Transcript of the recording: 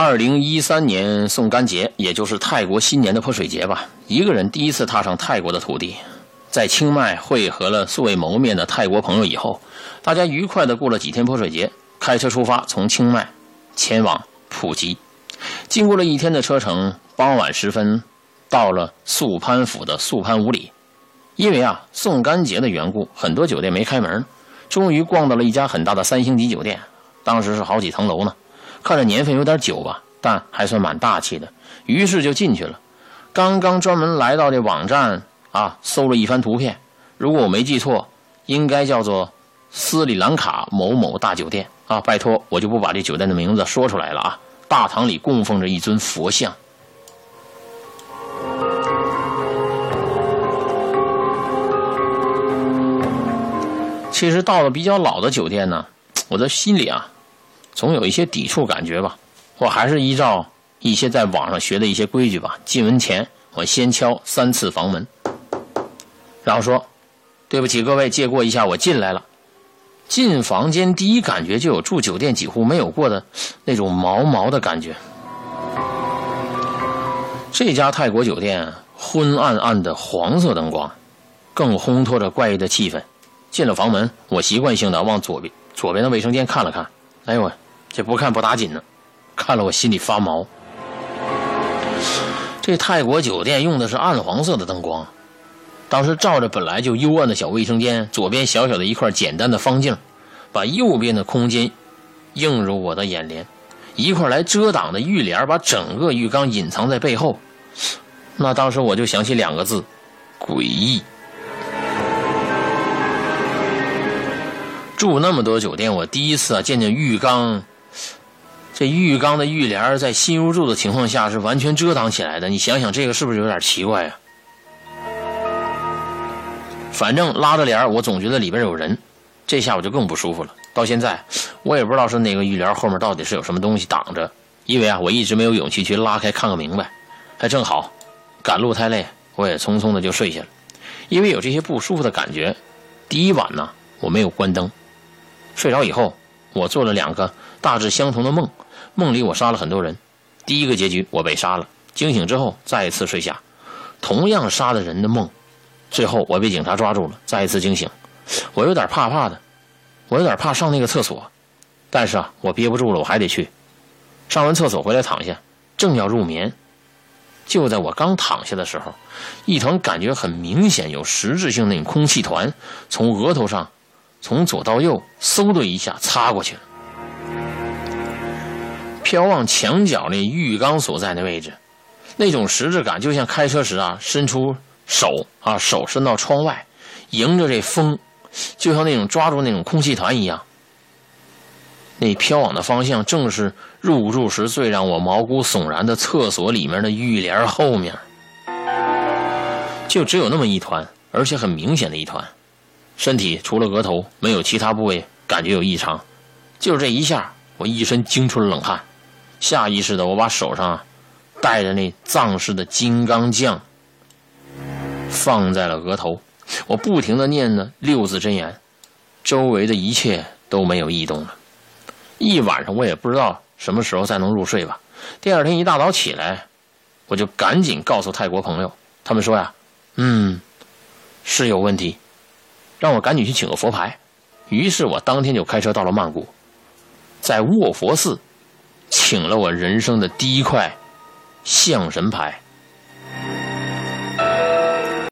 二零一三年宋干节，也就是泰国新年的泼水节吧，一个人第一次踏上泰国的土地，在清迈会合了素未谋面的泰国朋友以后，大家愉快的过了几天泼水节，开车出发，从清迈前往普吉。经过了一天的车程，傍晚时分，到了素攀府的素攀五里。因为啊，宋干节的缘故，很多酒店没开门，终于逛到了一家很大的三星级酒店，当时是好几层楼呢。看着年份有点久吧，但还算蛮大气的，于是就进去了。刚刚专门来到这网站啊，搜了一番图片，如果我没记错，应该叫做斯里兰卡某某大酒店啊。拜托，我就不把这酒店的名字说出来了啊。大堂里供奉着一尊佛像。其实到了比较老的酒店呢，我的心里啊。总有一些抵触感觉吧，我还是依照一些在网上学的一些规矩吧。进门前，我先敲三次房门，然后说：“对不起，各位，借过一下，我进来了。”进房间第一感觉就有住酒店几乎没有过的那种毛毛的感觉。这家泰国酒店昏暗暗的黄色灯光，更烘托着怪异的气氛。进了房门，我习惯性的往左边左边的卫生间看了看，哎呦喂！这不看不打紧呢，看了我心里发毛。这泰国酒店用的是暗黄色的灯光，当时照着本来就幽暗的小卫生间，左边小小的一块简单的方镜，把右边的空间映入我的眼帘。一块来遮挡的浴帘把整个浴缸隐藏在背后，那当时我就想起两个字：诡异。住那么多酒店，我第一次啊见见浴缸。这浴缸的浴帘在新入住的情况下是完全遮挡起来的，你想想这个是不是有点奇怪呀？反正拉着帘我总觉得里边有人，这下我就更不舒服了。到现在我也不知道是哪个浴帘后面到底是有什么东西挡着，因为啊我一直没有勇气去拉开看个明白。还正好，赶路太累，我也匆匆的就睡下了。因为有这些不舒服的感觉，第一晚呢我没有关灯，睡着以后我做了两个大致相同的梦。梦里我杀了很多人，第一个结局我被杀了。惊醒之后再一次睡下，同样杀的人的梦，最后我被警察抓住了。再一次惊醒，我有点怕怕的，我有点怕上那个厕所，但是啊，我憋不住了，我还得去。上完厕所回来躺下，正要入眠，就在我刚躺下的时候，一团感觉很明显有实质性那种空气团从额头上，从左到右嗖的一下擦过去了。眺望墙角那浴缸所在的位置，那种实质感就像开车时啊，伸出手啊，手伸到窗外，迎着这风，就像那种抓住那种空气团一样。那飘往的方向正是入住时最让我毛骨悚然的厕所里面的浴帘后面，就只有那么一团，而且很明显的一团。身体除了额头，没有其他部位感觉有异常。就是这一下，我一身惊出了冷汗。下意识的，我把手上带着那藏式的金刚降放在了额头，我不停的念着六字真言，周围的一切都没有异动了。一晚上我也不知道什么时候才能入睡吧。第二天一大早起来，我就赶紧告诉泰国朋友，他们说呀，嗯，是有问题，让我赶紧去请个佛牌。于是我当天就开车到了曼谷，在卧佛寺。请了我人生的第一块象神牌。